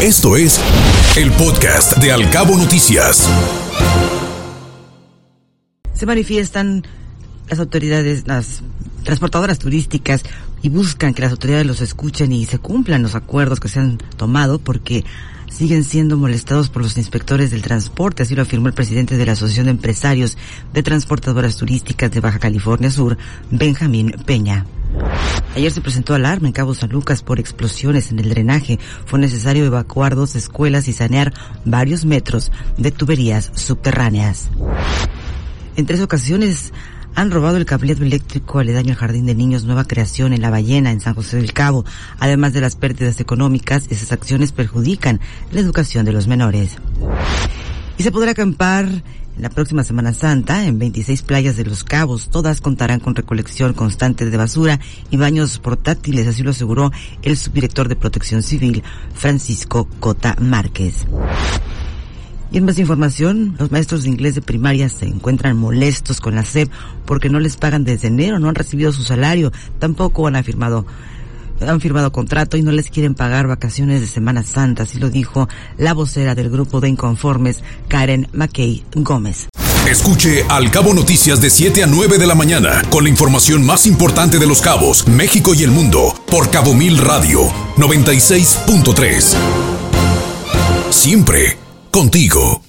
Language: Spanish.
Esto es el podcast de Alcabo Noticias. Se manifiestan las autoridades, las transportadoras turísticas y buscan que las autoridades los escuchen y se cumplan los acuerdos que se han tomado porque siguen siendo molestados por los inspectores del transporte, así lo afirmó el presidente de la Asociación de Empresarios de Transportadoras Turísticas de Baja California Sur, Benjamín Peña. Ayer se presentó alarma en Cabo San Lucas por explosiones en el drenaje. Fue necesario evacuar dos escuelas y sanear varios metros de tuberías subterráneas. En tres ocasiones han robado el cableado eléctrico aledaño al Jardín de Niños Nueva Creación en La Ballena, en San José del Cabo. Además de las pérdidas económicas, esas acciones perjudican la educación de los menores. Y se podrá acampar la próxima Semana Santa en 26 playas de Los Cabos. Todas contarán con recolección constante de basura y baños portátiles, así lo aseguró el subdirector de Protección Civil, Francisco Cota Márquez. Y en más información, los maestros de inglés de primaria se encuentran molestos con la SEP porque no les pagan desde enero, no han recibido su salario, tampoco han firmado han firmado contrato y no les quieren pagar vacaciones de Semana Santa, así lo dijo la vocera del grupo de inconformes, Karen McKay Gómez. Escuche Al Cabo Noticias de 7 a 9 de la mañana con la información más importante de los cabos, México y el mundo por Cabo Mil Radio 96.3. Siempre contigo.